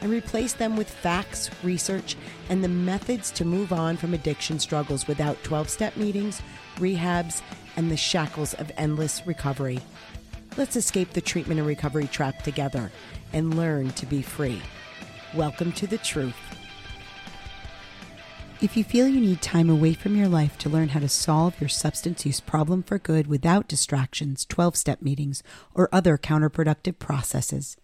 and replace them with facts, research, and the methods to move on from addiction struggles without 12 step meetings, rehabs, and the shackles of endless recovery. Let's escape the treatment and recovery trap together and learn to be free. Welcome to the truth. If you feel you need time away from your life to learn how to solve your substance use problem for good without distractions, 12 step meetings, or other counterproductive processes,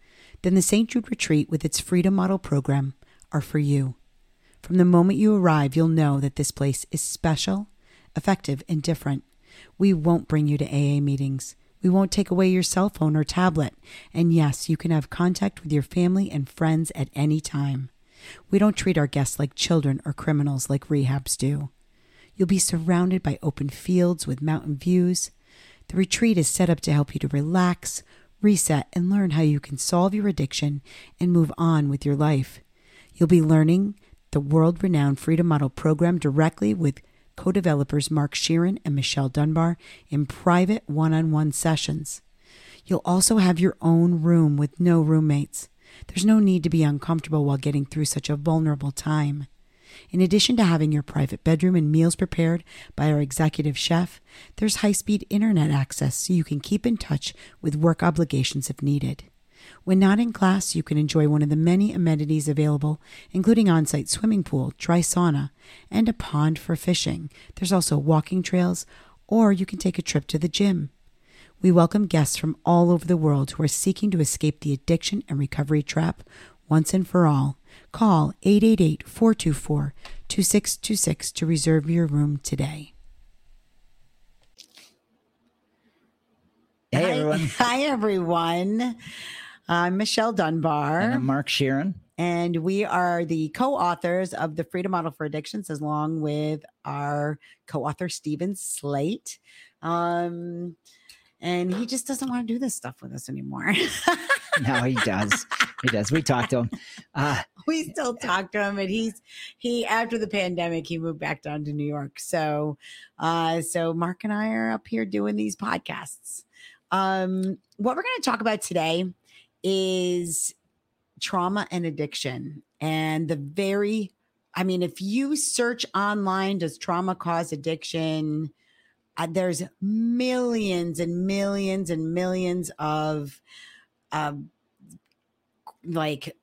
then the St. Jude Retreat with its Freedom Model program are for you. From the moment you arrive, you'll know that this place is special, effective, and different. We won't bring you to AA meetings. We won't take away your cell phone or tablet. And yes, you can have contact with your family and friends at any time. We don't treat our guests like children or criminals like rehabs do. You'll be surrounded by open fields with mountain views. The retreat is set up to help you to relax, reset, and learn how you can solve your addiction and move on with your life. You'll be learning the world renowned Freedom Model program directly with co developers Mark Scheeren and Michelle Dunbar in private one on one sessions. You'll also have your own room with no roommates. There's no need to be uncomfortable while getting through such a vulnerable time. In addition to having your private bedroom and meals prepared by our executive chef, there's high speed internet access so you can keep in touch with work obligations if needed. When not in class, you can enjoy one of the many amenities available, including on site swimming pool, dry sauna, and a pond for fishing. There's also walking trails, or you can take a trip to the gym. We welcome guests from all over the world who are seeking to escape the addiction and recovery trap once and for all. Call 888 424 2626 to reserve your room today. Hey, everyone. Hi, everyone. I'm Michelle Dunbar. And I'm Mark Scheeren. And we are the co authors of The Freedom Model for Addictions, along with our co author, Steven Slate. Um, and he just doesn't want to do this stuff with us anymore. no, he does. He does. We talked to him. Uh, we still talk to him, and he's he after the pandemic he moved back down to New York. So, uh, so Mark and I are up here doing these podcasts. Um, what we're going to talk about today is trauma and addiction, and the very. I mean, if you search online, does trauma cause addiction? uh, there's millions and millions and millions of um, like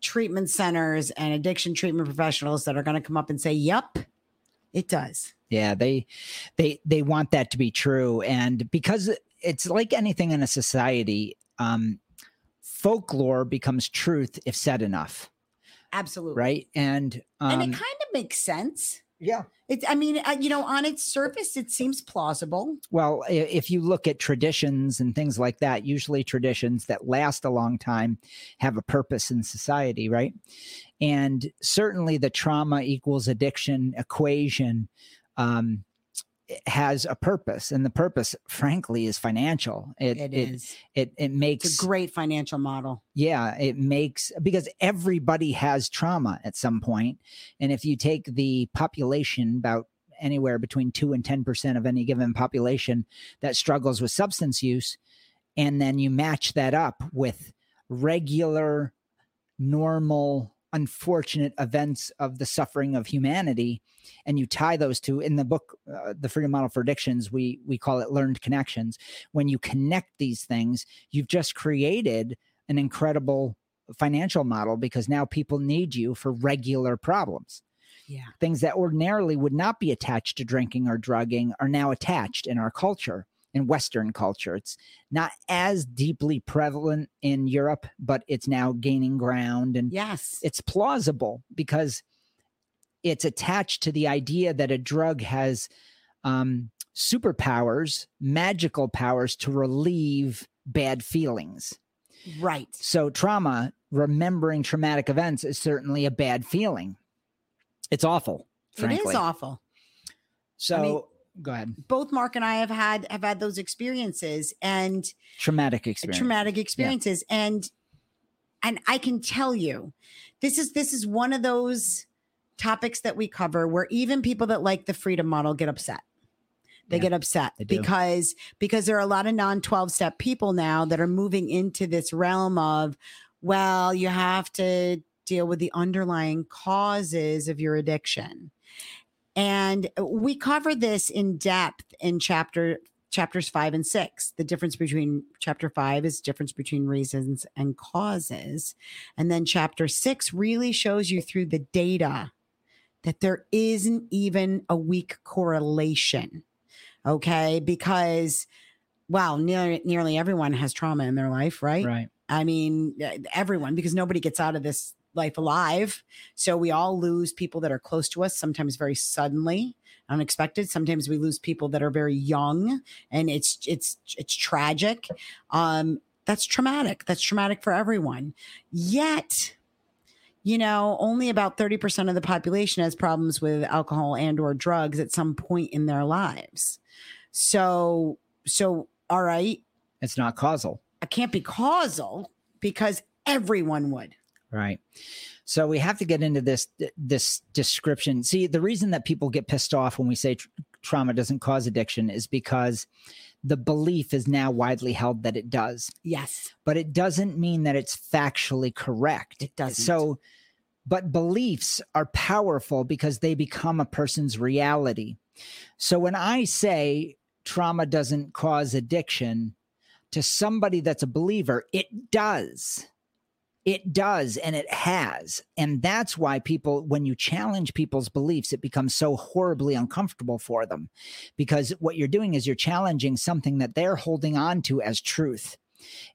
treatment centers and addiction treatment professionals that are going to come up and say, "Yep, it does." Yeah, they they they want that to be true, and because it's like anything in a society, um, folklore becomes truth if said enough. Absolutely right, and um, and it um kind of makes sense yeah. It's, I mean, uh, you know, on its surface, it seems plausible. Well, if you look at traditions and things like that, usually traditions that last a long time have a purpose in society, right? And certainly the trauma equals addiction equation um, has a purpose and the purpose frankly is financial. It, it is. it, it, it makes it's a great financial model. Yeah it makes because everybody has trauma at some point and if you take the population about anywhere between 2 and 10% of any given population that struggles with substance use and then you match that up with regular normal unfortunate events of the suffering of humanity and you tie those two in the book uh, the freedom model for addictions we we call it learned connections. When you connect these things you've just created an incredible financial model because now people need you for regular problems. Yeah. Things that ordinarily would not be attached to drinking or drugging are now attached in our culture in Western culture. It's not as deeply prevalent in Europe, but it's now gaining ground. And yes, it's plausible because it's attached to the idea that a drug has um, superpowers, magical powers to relieve bad feelings. Right. So, trauma, remembering traumatic events, is certainly a bad feeling It's awful. Frankly. It is awful. So I mean- go ahead. Both Mark and I have had have had those experiences and Traumatic experience. traumatic experiences and and I can tell you this is this is one of those topics that we cover where even people that like the freedom model get upset. They Yeah, get upset they because because there are a lot of non 12 step people now that are moving into this realm of well you have to deal with the underlying causes of your addiction. And we cover this in depth in chapter chapters 5 and 6. The difference between chapter 5 is difference between reasons and causes. And then chapter 6 really shows you through the data that there isn't even a weak correlation. Okay? Because well, nearly nearly everyone has trauma in their life, right? Right. I mean, everyone, because nobody gets out of this life alive. So we all lose people that are close to us, sometimes very suddenly, unexpected. Sometimes we lose people that are very young, and it's it's it's tragic. Um, that's traumatic. That's traumatic for everyone. Yet, you know, only about 30% of the population has problems with alcohol and or drugs at some point in their lives. So, so all right, It's not causal. it can't be causal because everyone would. Right. So we have to get into this this description. See, the reason that people get pissed off when we say tr- trauma doesn't cause addiction is because the belief is now widely held that it does, Yes, but it doesn't mean that it's factually correct. it doesn't. So, but beliefs are powerful because they become a person's reality. So when I say trauma doesn't cause addiction to somebody that's a believer, it does. It does, and it has. And that's why people, when you challenge people's beliefs, it becomes so horribly uncomfortable for them because what you're doing is you're challenging something that they're holding on to as truth.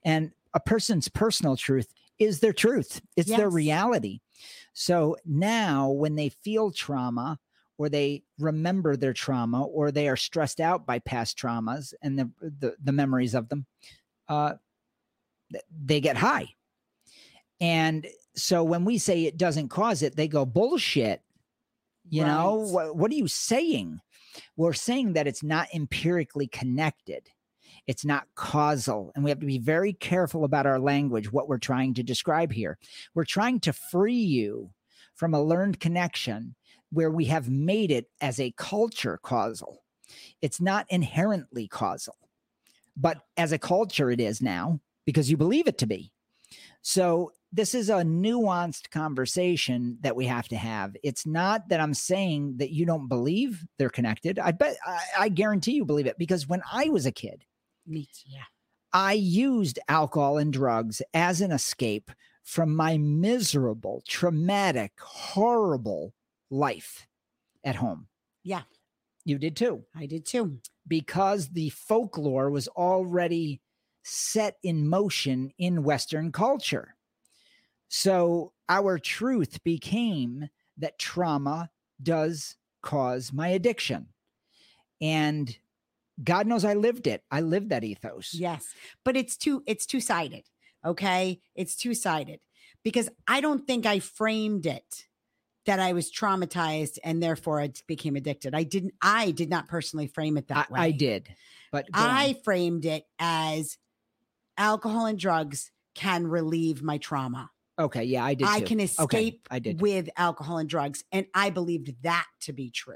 And a person's personal truth is their truth, it's their reality. So now, when they feel trauma, or they remember their trauma, or they are stressed out by past traumas and the the, the memories of them, uh, they get high. And so when we say it doesn't cause it, they go bullshit. You know Right. what? What are you saying? We're saying that it's not empirically connected. It's not causal. And we have to be very careful about our language, what we're trying to describe here. We're trying to free you from a learned connection where we have made it as a culture causal. It's not inherently causal, but as a culture, it is now because you believe it to be. So, this is a nuanced conversation that we have to have. It's not that I'm saying that you don't believe they're connected. I bet, I, I guarantee you believe it because when I was a kid, Me too. Yeah. I used alcohol and drugs as an escape from my miserable, traumatic, horrible life at home. Yeah. You did too, I did too. because the folklore was already set in motion in Western culture. So our truth became that trauma does cause my addiction. And God knows I lived it. I lived that ethos. Yes. But it's too it's two-sided. Okay? It's two-sided. Because I don't think I framed it that I was traumatized and therefore I became addicted. I didn't I did not personally frame it I, that way. I did. But. I framed it as alcohol and drugs can relieve my trauma. Okay, yeah, I did. I too. can escape I did. with alcohol and drugs. And I believed that to be true.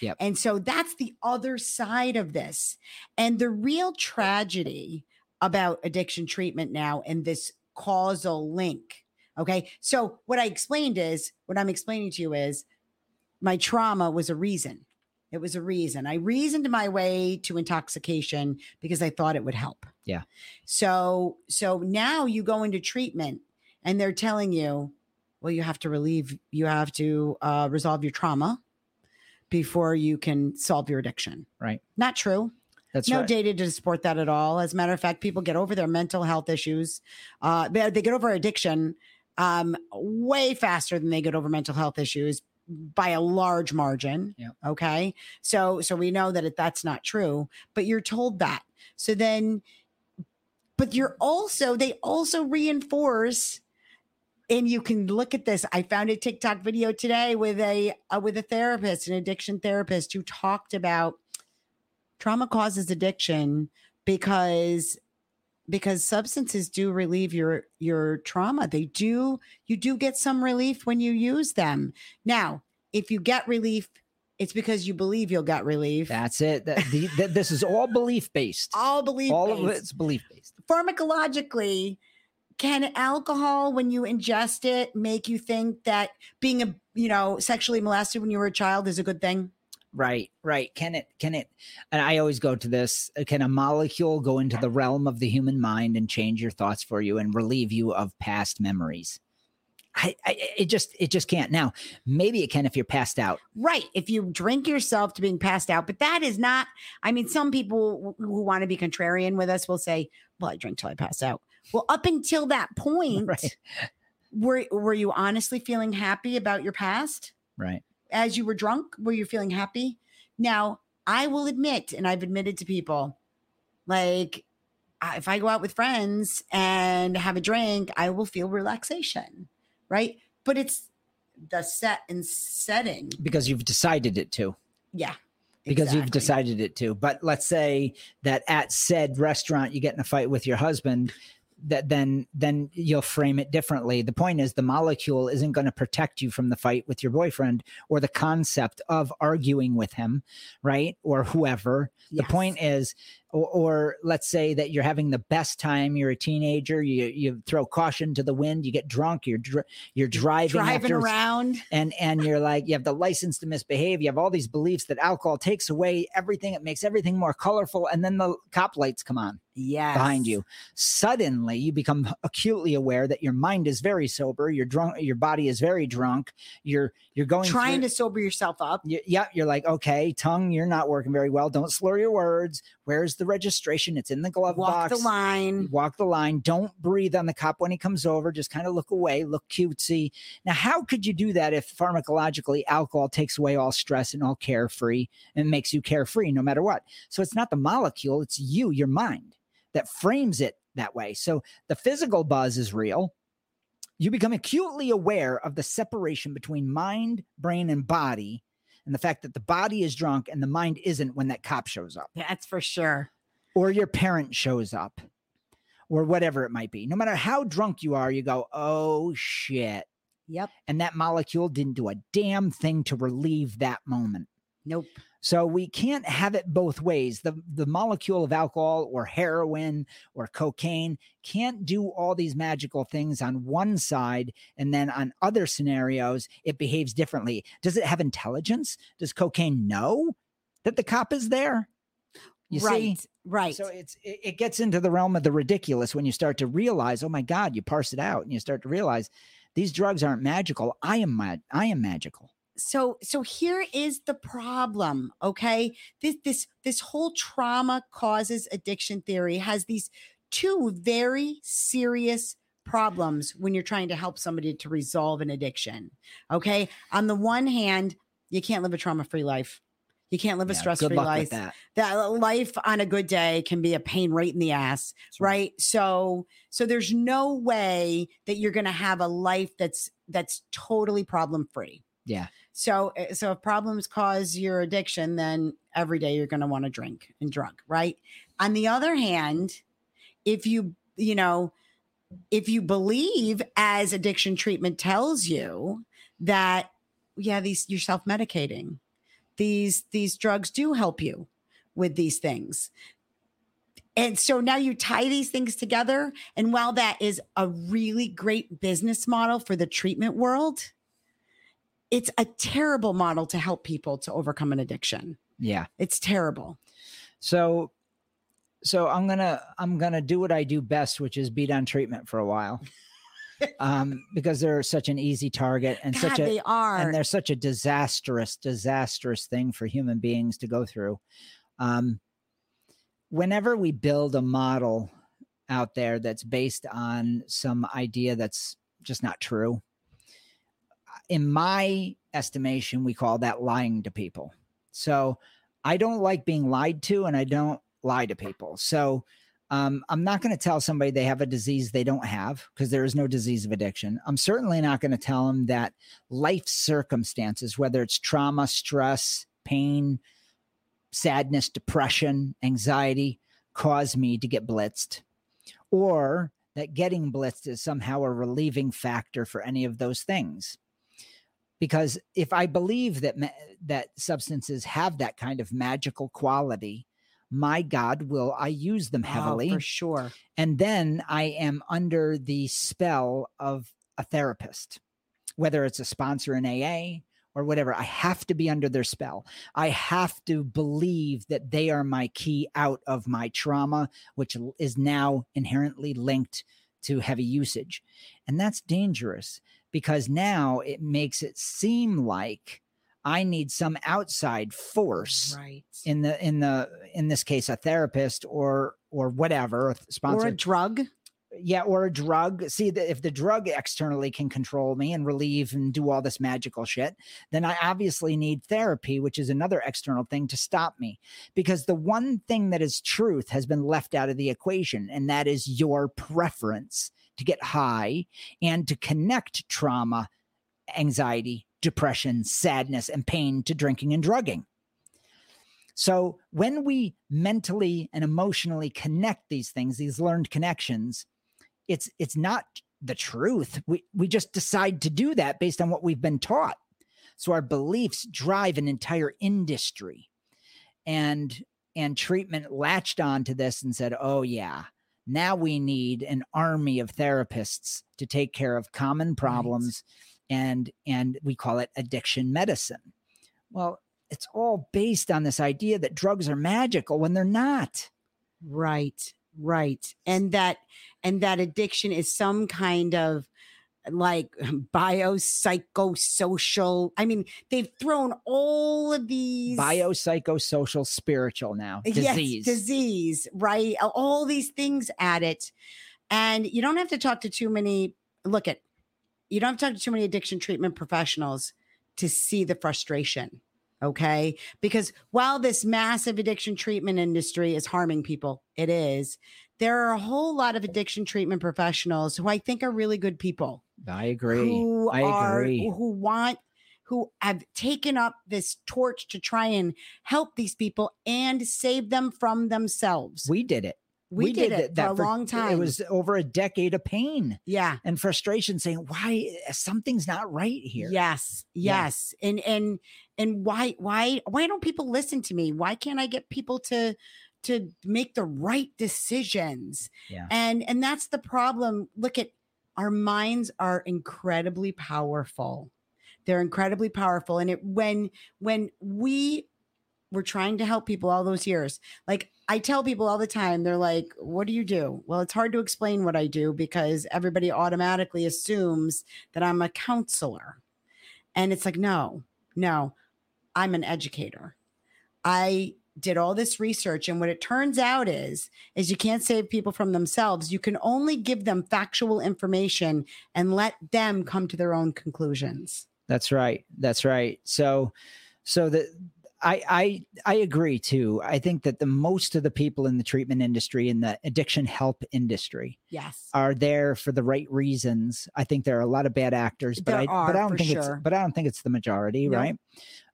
Yep. And so that's the other side of this. And the real tragedy about addiction treatment now and this causal link. Okay. So what I explained is what I'm explaining to you is my trauma was a reason. It was a reason. I reasoned my way to intoxication because I thought it would help. Yeah. So so now you go into treatment and they're telling you, well, you have to relieve, you have to uh, resolve your trauma before you can solve your addiction. Right. Not true. That's no right. data to support that at all. As a matter of fact, people get over their mental health issues. Uh, they, they get over addiction um, way faster than they get over mental health issues by a large margin. Yeah. Okay. So so we know that it, that's not true, but you're told that. So then, but you're also they also reinforce and you can look at this. I found a TikTok video today with a uh, with a therapist, an addiction therapist, who talked about trauma causes addiction because because substances do relieve your your trauma. They do you do get some relief when you use them. Now, if you get relief, it's because you believe you'll get relief. That's it. That, the, that this is all belief based. All belief. All of it's belief based. Pharmacologically, can alcohol, when you ingest it, make you think that being a you know sexually molested when you were a child is a good thing? Right, right. Can it, can it, and I always go to this uh, can a molecule go into the realm of the human mind and change your thoughts for you and relieve you of past memories? I, I, it just, it just can't. Now, maybe it can if you're passed out. Right. If you drink yourself to being passed out, but that is not, I mean, some people who want to be contrarian with us will say, well, I drink till I pass out. Well, up until that point, Right, were, were you honestly feeling happy about your past? right. as you were drunk? Were you feeling happy? Now, I will admit, and I've admitted to people, like if I go out with friends and have a drink, I will feel relaxation, right? But it's the set and setting. Because you've decided it to. Yeah. because you've decided it to. But let's say that at said restaurant you get in a fight with your husband, that then then you'll frame it differently. The point is the molecule isn't going to protect you from the fight with your boyfriend or the concept of arguing with him, right? Or whoever. The point is or, or let's say that you're having the best time. You're a teenager. You you throw caution to the wind. You get drunk. You're dr- you're driving driving after around. and and you're like you have the license to misbehave you have all these beliefs that alcohol takes away everything it makes everything more colorful and then the cop lights come on Yes. behind you suddenly you become acutely aware that your mind is very sober your drunk your body is very drunk you're you're going Trying through, to sober yourself up. y- yeah you're like okay tongue you're not working very well don't slur your words where's the registration. It's in the glove Walk box. the line. walk the line. Don't breathe on the cop when he comes over. Just kind of look away look cutesy. Now how could you do that if pharmacologically alcohol takes away all stress and all carefree and makes you carefree no matter what? So it's not the molecule it's you your mind that frames it that way. So the physical buzz is real. You become acutely aware of the separation between mind brain and body and the fact that the body is drunk and the mind isn't when that cop shows up That's for sure. or your parent shows up or whatever it might be. No matter how drunk you are, you go, oh shit. Yep. And that molecule didn't do a damn thing to relieve that moment. Nope. So we can't have it both ways. The the molecule of alcohol or heroin or cocaine can't do all these magical things on one side and then on other scenarios it behaves differently. Does it have intelligence? Does cocaine know that the cop is there? You see? right. Right. So it's it, it gets into the realm of the ridiculous when you start to realize, oh my God, you parse it out and you start to realize these drugs aren't magical. I am. I am magical. So so here is the problem okay this this this whole trauma causes addiction theory has these two very serious problems when you're trying to help somebody to resolve an addiction okay on the one hand you can't live a trauma free life you can't live a stress free life that. that life on a good day can be a pain right in the ass right. right so so there's no way that you're going to have a life that's that's totally problem free Yeah. So uh, so if problems cause your addiction then every day you're going to want to drink and drug right? On the other hand if you you know if you believe as addiction treatment tells you that yeah these you're self-medicating. These these drugs do help you with these things. And so now you tie these things together and while that is a really great business model for the treatment world it's a terrible model to help people to overcome an addiction Yeah. it's terrible So so I'm gonna I'm gonna do what I do best, which is beat on treatment for a while. um, because they're such an easy target and God, such a they are and they're such a disastrous, disastrous thing for human beings to go through. Um, whenever we build a model out there that's based on some idea that's just not true, in my estimation, we call that lying to people. So I don't like being lied to, and I don't lie to people. So Um, I'm not going to tell somebody they have a disease they don't have because there is no disease of addiction. I'm certainly not going to tell them that life circumstances, whether it's trauma, stress, pain, sadness, depression, anxiety, cause me to get blitzed, or that getting blitzed is somehow a relieving factor for any of those things. Because if I believe that ma- that substances have that kind of magical quality, my God, will I use them oh, heavily? Oh, for sure. and then I am under the spell of a therapist, whether it's a sponsor in AA or whatever. I have to be under their spell. I have to believe that they are my key out of my trauma, which is now inherently linked to heavy usage. And that's dangerous because now it makes it seem like I need some outside force Right. in the in the in this case a therapist or or whatever a th- Or sponsor a drug. yeah or a drug see that if the drug externally can control me and relieve and do all this magical shit then i obviously need therapy which is another external thing to stop me because the one thing that is truth has been left out of the equation and that is your preference to get high and to connect trauma anxiety depression sadness and pain to drinking and drugging so when we mentally and emotionally connect these things, these learned connections, it's it's not the truth. We we just decide to do that based on what we've been taught. So our beliefs drive an entire industry. And and treatment latched onto this and said, "Oh yeah, now we need an army of therapists to take care of common problems and and we call it addiction medicine." Well, it's all based on this idea that drugs are magical when they're not. Right. Right. And that and that addiction is some kind of like biopsychosocial. I mean, they've thrown all of these Biopsychosocial spiritual now. Disease. Yes, disease, right? All these things at it. And you don't have to talk to too many, look at, you don't have to talk to too many addiction treatment professionals to see the frustration. Okay. Because while this massive addiction treatment industry is harming people, it is, there are a whole lot of addiction treatment professionals who I think are really good people I agree. who I are agree. who want who have taken up this torch to try and help these people and save them from themselves. We did it. We, did, it that for a long time. It was over a decade of pain yeah. and frustration saying, why eh, something's not right here. Yes. Yeah. Yes. And and and why why why don't people listen to me? Why can't I get people to to make the right decisions? Yeah. And and that's the problem. Look at our minds are incredibly powerful. They're incredibly powerful and it when when we were trying to help people all those years. Like I tell people all the time, they're like, What do you do? Well, it's hard to explain what I do because everybody automatically assumes that I'm a counselor. And it's like, No, no, I'm an educator. I did all this research and what it turns out is is you can't save people from themselves you can only give them factual information and let them come to their own conclusions That's right. That's right. So, so the I I I agree too. I think that the most of the people in the treatment industry in the addiction help industry yes are there for the right reasons. I think there are a lot of bad actors, but There I are, but I don't think sure. it's but I don't think it's the majority, No. right?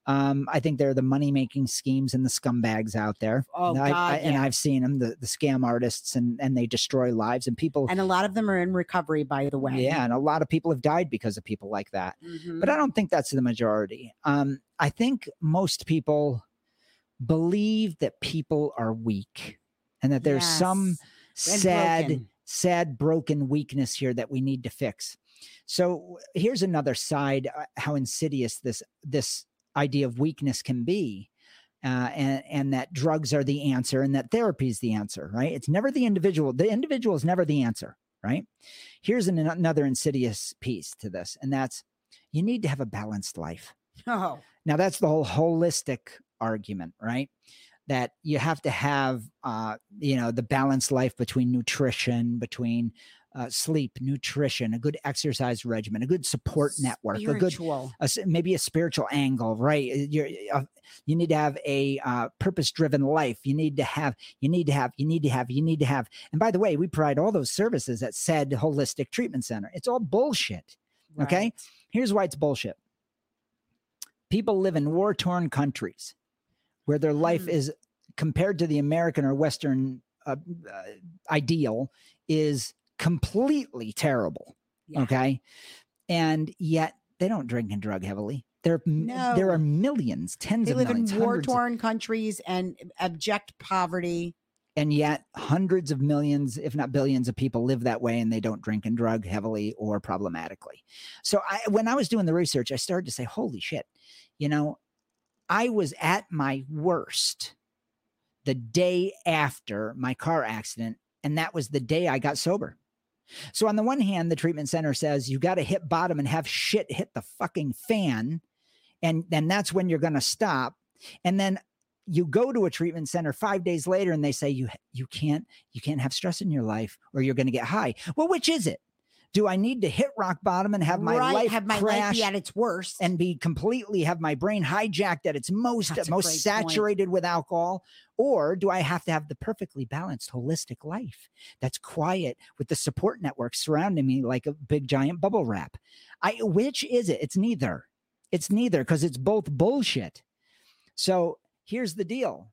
Um, I think there are the money making schemes and the scumbags out there. Oh, and I, God, I- and yeah. I've seen them, the, the scam artists, and and they destroy lives and people. and a lot of them are in recovery by the way yeah, and a lot of people have died because of people like that. Mhm. But I don't think that's the majority. Um, I think most people believe that people are weak and that there's some Yes. And sad broken. sad broken weakness here that we need to fix so here's another side uh, how insidious this this idea of weakness can be uh, and and that drugs are the answer and that therapy is the answer right? It's never the individual the individual is never the answer right? Here's an, another insidious piece to this and that's you need to have a balanced life. Oh. Now that's the whole holistic argument, right? That you have to have, uh, you know, the balanced life between nutrition, between uh, sleep, nutrition, a good exercise regimen, a good support network, a good, spiritual. a maybe a spiritual angle, right? Uh, You're, uh, You need to have a uh, purpose-driven life. You need to have. You need to have. You need to have. You need to have. And by the way, we provide all those services at said holistic treatment center. It's all bullshit. Okay. Here's why it's bullshit. People live in war-torn countries where their life Mm. is compared to the American or Western uh, uh, ideal is completely terrible. Yeah. Okay. And yet they don't drink and drug heavily. There, m- there are millions, tens They of live in millions, hundreds of- war-torn countries and abject poverty. and yet hundreds of millions, if not billions, of people live that way, and they don't drink and drug heavily or problematically. So, I, when I was doing the research, I started to say, "Holy shit!" You know, I was at my worst the day after my car accident, and that was the day I got sober. So, on the one hand, the treatment center says you got to hit bottom and have shit hit the fucking fan, and then that's when you're going to stop. And then you go to a treatment center five days later, and they say you you can't you can't have stress in your life, or you're going to get high. Well, which is it? Do I need to hit rock bottom and have my right, life have my crash life be at its worst. and be completely have my brain hijacked at its most That's most great point. saturated with alcohol? Or do i have to have the perfectly balanced holistic life that's quiet with the support network surrounding me like a big giant bubble wrap? I which is it? It's neither. It's neither because it's both bullshit. So here's the deal.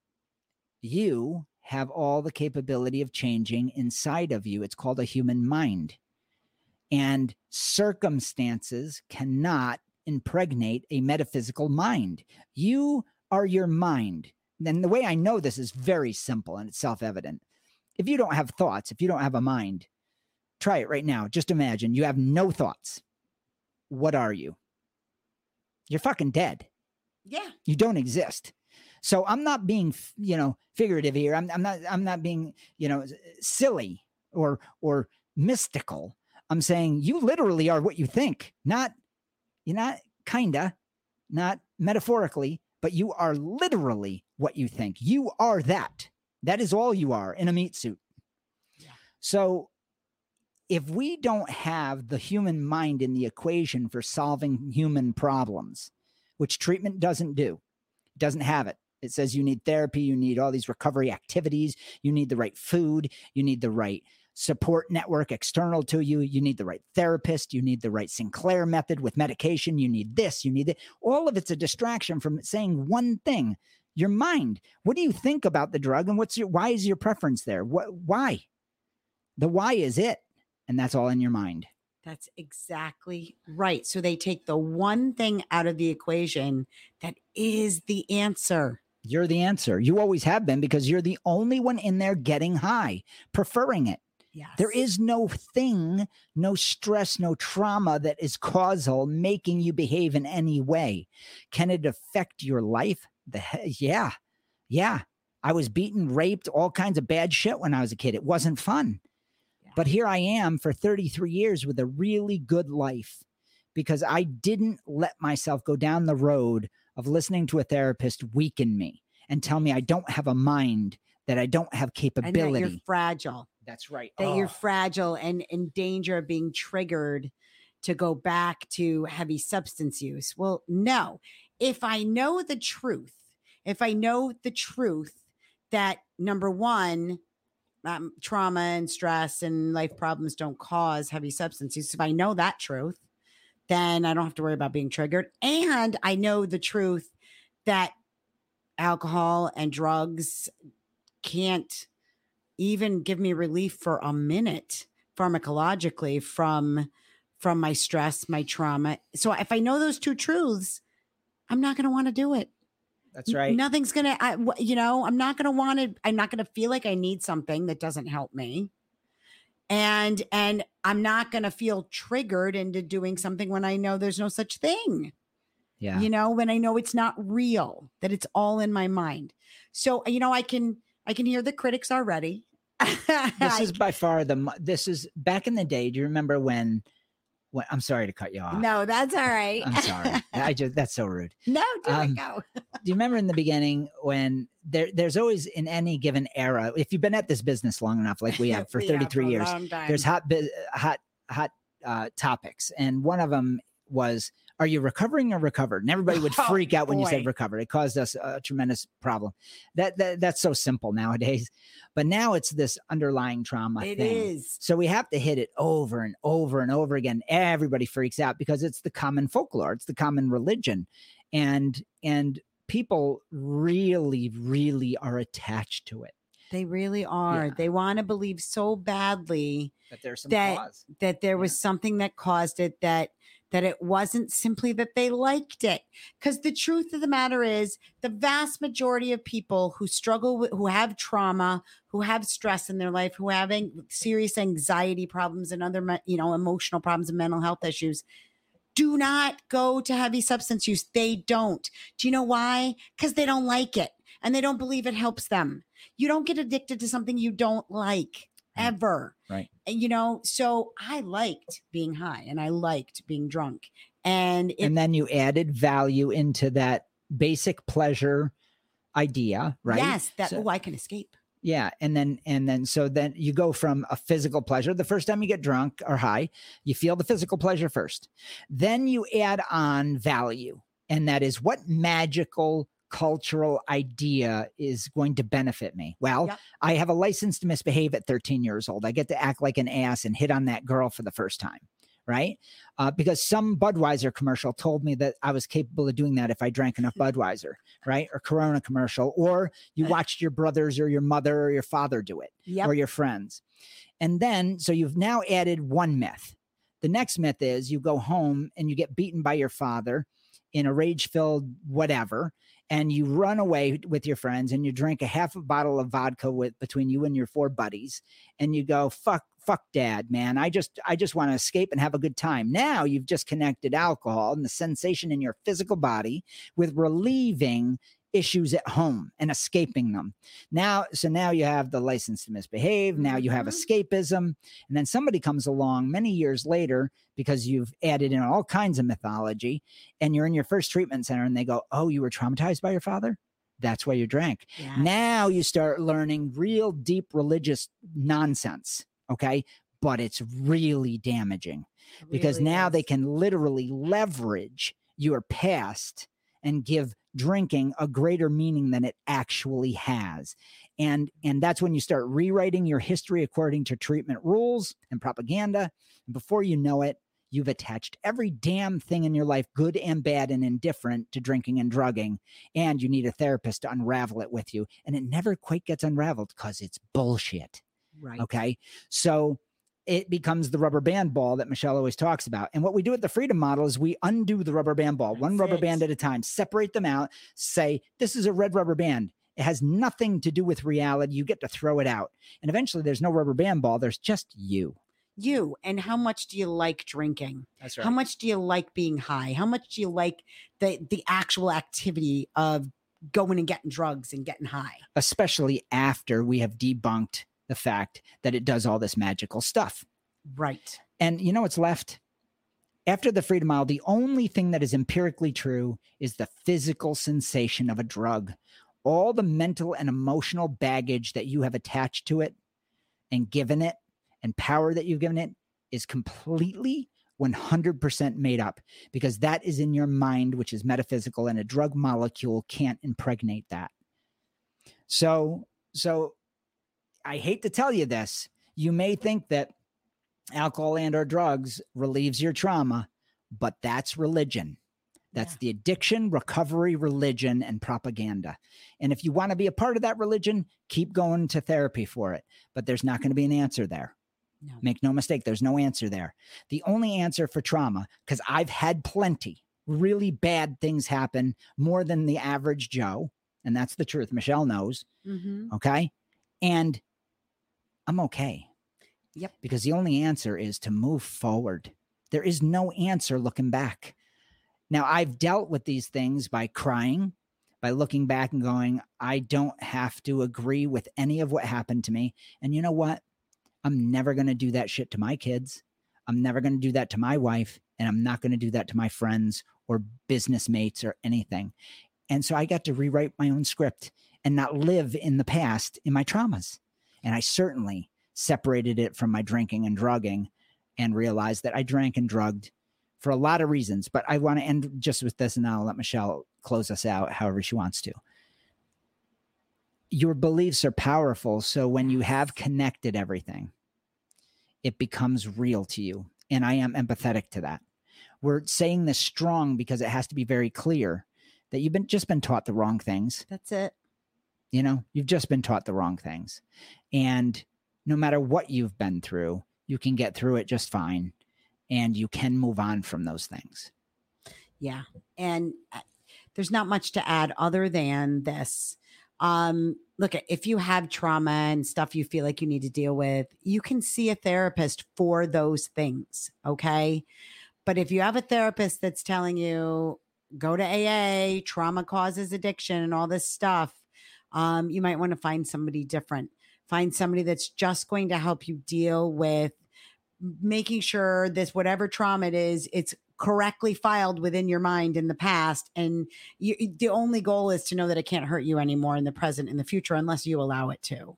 You have all the capability of changing inside of you. It's called a human mind and circumstances cannot impregnate a metaphysical mind. You are your mind. And the way I know this is very simple and it's self evident. If you don't have thoughts, if you don't have a mind, try it right now. Just imagine you have no thoughts. What are you? You're fucking dead. yeah. You don't exist. So I'm not being, you know, figurative here. I'm, I'm not. I'm not being, you know, silly or or mystical. I'm saying you literally are what you think. Not, you're not kinda, not metaphorically, but you are literally what you think. You are that. That is all you are in a meat suit. Yeah. So if we don't have the human mind in the equation for solving human problems, which treatment doesn't do, it doesn't have it. It says you need therapy, you need all these recovery activities, you need the right food, you need the right support network external to you, you need the right therapist, you need the right Sinclair method with medication, you need this, you need it. All of it's a distraction from saying one thing your mind. What do you think about the drug and what's your why is your preference there? What why? The why is it. And that's all in your mind. That's exactly right. So they take the one thing out of the equation that is the answer. You're the answer. You always have been because you're the only one in there getting high, preferring it. Yes. There is no thing, no stress, no trauma that is causal making you behave in any way. Can it affect your life? The he- yeah. Yeah. I was beaten, raped, all kinds of bad shit when I was a kid. It wasn't fun. Yeah. But here I am for 33 years with a really good life because I didn't let myself go down the road of listening to a therapist weaken me and tell me I don't have a mind, that I don't have capability. and that capability. you're fragile. That's right. That you're Oh. fragile and in danger of being triggered to go back to heavy substance use. Well, no. If I know the truth, if I know the truth that number one, um, trauma and stress and life problems don't cause heavy substance use, if I know that truth, then I don't have to worry about being triggered. And I know the truth that alcohol and drugs can't even give me relief for a minute pharmacologically from from my stress, my trauma. So if I know those two truths, I'm not going to want to do it. That's right. Nothing's going to you know, I'm not going to want to I'm not going to feel like I need something that doesn't help me. And and I'm not going to feel triggered into doing something when I know there's no such thing yeah. you know when i know it's not real that it's all in my mind so you know i can i can hear the critics already this is by far the this is back in the day. Do you remember when when I'm sorry to cut you off. no that's all right I'm sorry. I just that's so rude. no do Um, go Do you remember in the beginning when there there's always in any given era, if you've been at this business long enough, like we have for We 33 for years, there's hot hot hot uh, topics, and one of them was Are you recovering or recovered? And everybody would Oh, freak out when you said recovered. It caused us a tremendous problem. That, that that's so simple nowadays. But now it's this underlying trauma. It thing. is. So we have to hit it over and over and over again. Everybody freaks out because it's the common folklore, it's the common religion. And and people really, really are attached to it. They really are. Yeah. They want to believe so badly But there's some That- flaws. that there was something that caused it that that it wasn't simply that they liked it. Because the truth of the matter is the vast majority of people who struggle with who have trauma who have stress in their life who are having serious anxiety problems and other you know emotional problems and mental health issues do not go to heavy substance use. They don't. Do you know why? Because they don't like it and they don't believe it helps them. You don't get addicted to something you don't like. Ever Right. and, you know so i liked being high and i liked being drunk and it and then you added value into that basic pleasure idea, right? yes that So- oh i can escape Yeah, and then and then so then you go from a physical pleasure. The first time you get drunk or high, you feel the physical pleasure first. Then you add on value, and that is what magical cultural idea is going to benefit me. Well, Yep. I have a license to misbehave at 13 years old. I get to act like an ass and hit on that girl for the first time. Right. Uh, because some Budweiser commercial told me that I was capable of doing that if I drank enough Budweiser, right? Or Corona commercial, or you watched your brothers or your mother or your father do it yep or your friends. And then, so you've now added one myth. The next myth is you go home and you get beaten by your father in a rage filled whatever, and you run away with your friends and you drink a half a bottle of vodka with between you and your four buddies, and you go, fuck, fuck dad, man. I just I just want to escape and have a good time. Now you've just connected alcohol and the sensation in your physical body with relieving issues at home and escaping them. Now, so now you have the license to misbehave. Now you have Mhm. escapism. And then somebody comes along many years later because you've added in all kinds of mythology and you're in your first treatment center and they go, Oh, you were traumatized by your father? That's why you drank. Now you start learning real deep religious nonsense. Okay. But it's really damaging It because really now they can literally leverage your past and give drinking a greater meaning than it actually has. And and that's when you start rewriting your history according to treatment rules and propaganda. And before you know it you've attached every damn thing in your life good and bad and indifferent to drinking and drugging. And you need a therapist to unravel it with you. And it never quite gets unraveled because it's bullshit. Right. Okay. So it becomes the rubber band ball that Michelle always talks about. And what we do at the freedom model is we undo the rubber band ball, one rubber it. band at a time, separate them out, say, this is a red rubber band. It has nothing to do with reality. You get to throw it out. And eventually there's no rubber band ball. There's just you. you and how much do you like drinking That's right. how much do you like being high how much do you like the the actual activity of going and getting drugs and getting high Especially after we have debunked the fact that it does all this magical stuff. right And you know what's left? After the freedom mile, the only thing that is empirically true is the physical sensation of a drug. All the mental and emotional baggage that you have attached to it and given it and power that you've given it is completely 100% made up because that is in your mind, which is metaphysical, and a drug molecule can't impregnate that. So, so I hate to tell you this. You may think that alcohol and or drugs relieves your trauma, but that's religion. That's Yeah. the addiction, recovery, religion, and propaganda. And if you want to be a part of that religion, keep going to therapy for it. But there's not going to be an answer there. no Make no mistake, there's no answer there. The only answer for trauma, because I've had plenty, really bad things happen more than the average Joe. And that's the truth. Michelle knows. Mhm. Okay. And I'm okay. Yep. Because the only answer is to move forward. There is no answer looking back. Now, I've dealt with these things by crying, by looking back and going, I don't have to agree with any of what happened to me. And you know what? I'm never going to do that shit to my kids. I'm never going to do that to my wife. And I'm not going to do that to my friends or business mates or anything. And so I got to rewrite my own script and not live in the past in my traumas. And I certainly separated it from my drinking and drugging and realized that I drank and drugged for a lot of reasons. But I want to end just with this, and I'll let Michelle close us out however she wants to. Your beliefs are powerful. So when you have connected everything, it becomes real to you. And I am empathetic to that. We're saying this strong because it has to be very clear that you've been just been taught the wrong things. That's it. You know, you've just been taught the wrong things. And no matter what you've been through, you can get through it just fine and you can move on from those things. Yeah. And uh, there's not much to add other than this. Um, look, if you have trauma and stuff you feel like you need to deal with, you can see a therapist for those things. Okay. But if you have a therapist that's telling you, go to AA, trauma causes addiction, and all this stuff, um, you might want to find somebody different. Find somebody that's just going to help you deal with making sure this whatever trauma it is, it's correctly filed within your mind in the past and you, the only goal is to know that it can't hurt you anymore in the present in the future unless you allow it to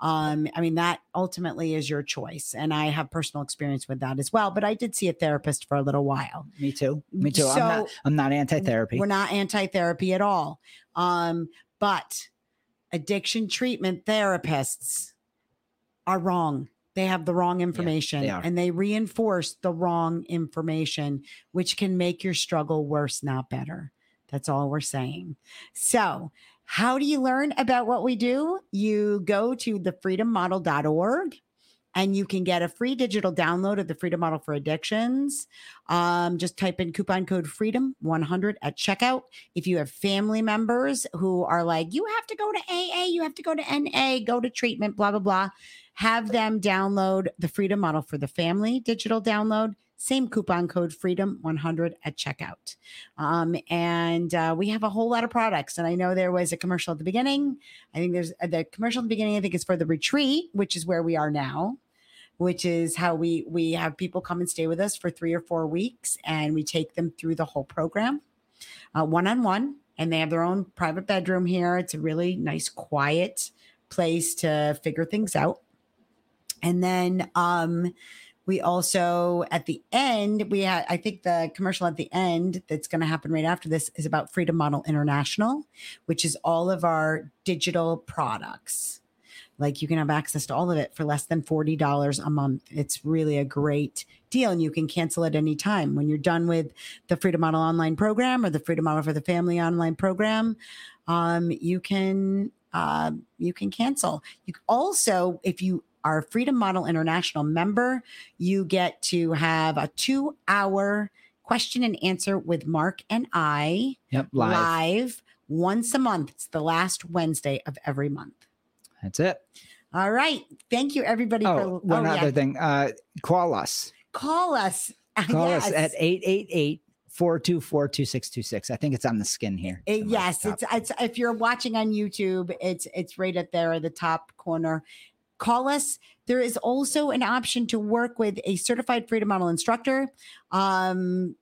um, I mean, that ultimately is your choice. And I have personal experience with that as well. But I did see a therapist for a little while. Me too. Me too. So, I'm not, I'm not anti-therapy. We're not anti-therapy at all. Um, but addiction treatment therapists are wrong. They have the wrong information yeah, they and they reinforce the wrong information, which can make your struggle worse, not better. That's all we're saying. So, how do you learn about what we do? You go to thefreedommodel.org and you can get a free digital download of the Freedom Model for Addictions. Um, just type in coupon code Freedom 100 at checkout. If you have family members who are like, you have to go to AA, you have to go to NA, go to treatment, blah, blah, blah, have them download the Freedom Model for the Family digital download same coupon code freedom 100 at checkout. Um, and uh, we have a whole lot of products and i know there was a commercial at the beginning. I think there's uh, the commercial at the beginning i think is for the retreat which is where we are now which is how we we have people come and stay with us for three or four weeks and we take them through the whole program one on one and they have their own private bedroom here. It's a really nice quiet place to figure things out. And then um we also at the end we had i think the commercial at the end that's going to happen right after this is about freedom model international which is all of our digital products. Like you can have access to all of it for less than $40 a month. It's really a great deal and you can cancel at any time. When you're done with the freedom model online program or the freedom model for the family online program um, you can uh, you can cancel. You also if you our Freedom Model International member, you get to have a two hour question and answer with Mark and I yep, live. live once a month. It's the last Wednesday of every month. That's it. All right. Thank you, everybody. Oh, for, one oh, other yeah. thing. Uh, call us. Call us. Call yes. us at 888 424 2626. I think it's on the skin here. It, yes, it's, it's if you're watching on YouTube, it's it's right at there at the top corner call us. There is also an option to work with a certified freedom model instructor. Um,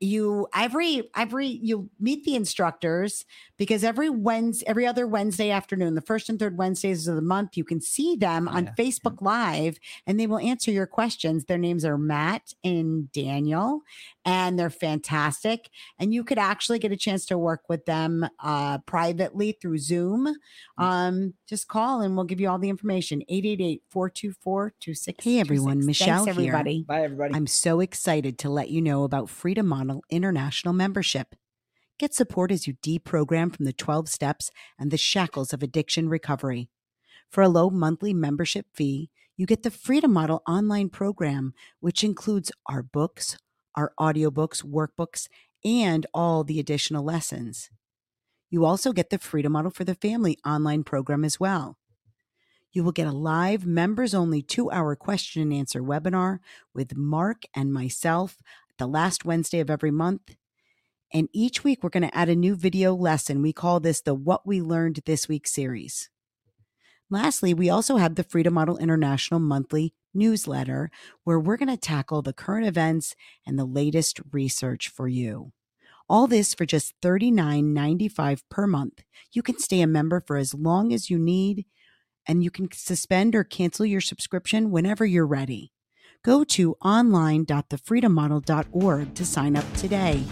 you every every you meet the instructors because every Wednesday, every other Wednesday afternoon, the first and third Wednesdays of the month, you can see them on yeah. Facebook Live and they will answer your questions. Their names are Matt and Daniel, and they're fantastic. And you could actually get a chance to work with them uh, privately through Zoom. Mm. Um, just call and we'll give you all the information 888 424 26. Hey, everyone. Michelle Thanks, everybody. Here. Bye, everybody. I'm so excited to let you know about Freedom Model International membership. Get support as you deprogram from the 12 steps and the shackles of addiction recovery. For a low monthly membership fee, you get the Freedom Model online program, which includes our books, our audiobooks, workbooks, and all the additional lessons. You also get the Freedom Model for the Family online program as well. You will get a live members only two hour question and answer webinar with Mark and myself the last Wednesday of every month. And each week, we're going to add a new video lesson. We call this the What We Learned This Week series. Lastly, we also have the Freedom Model International monthly newsletter where we're going to tackle the current events and the latest research for you. All this for just $39.95 per month. You can stay a member for as long as you need, and you can suspend or cancel your subscription whenever you're ready. Go to online.thefreedommodel.org to sign up today.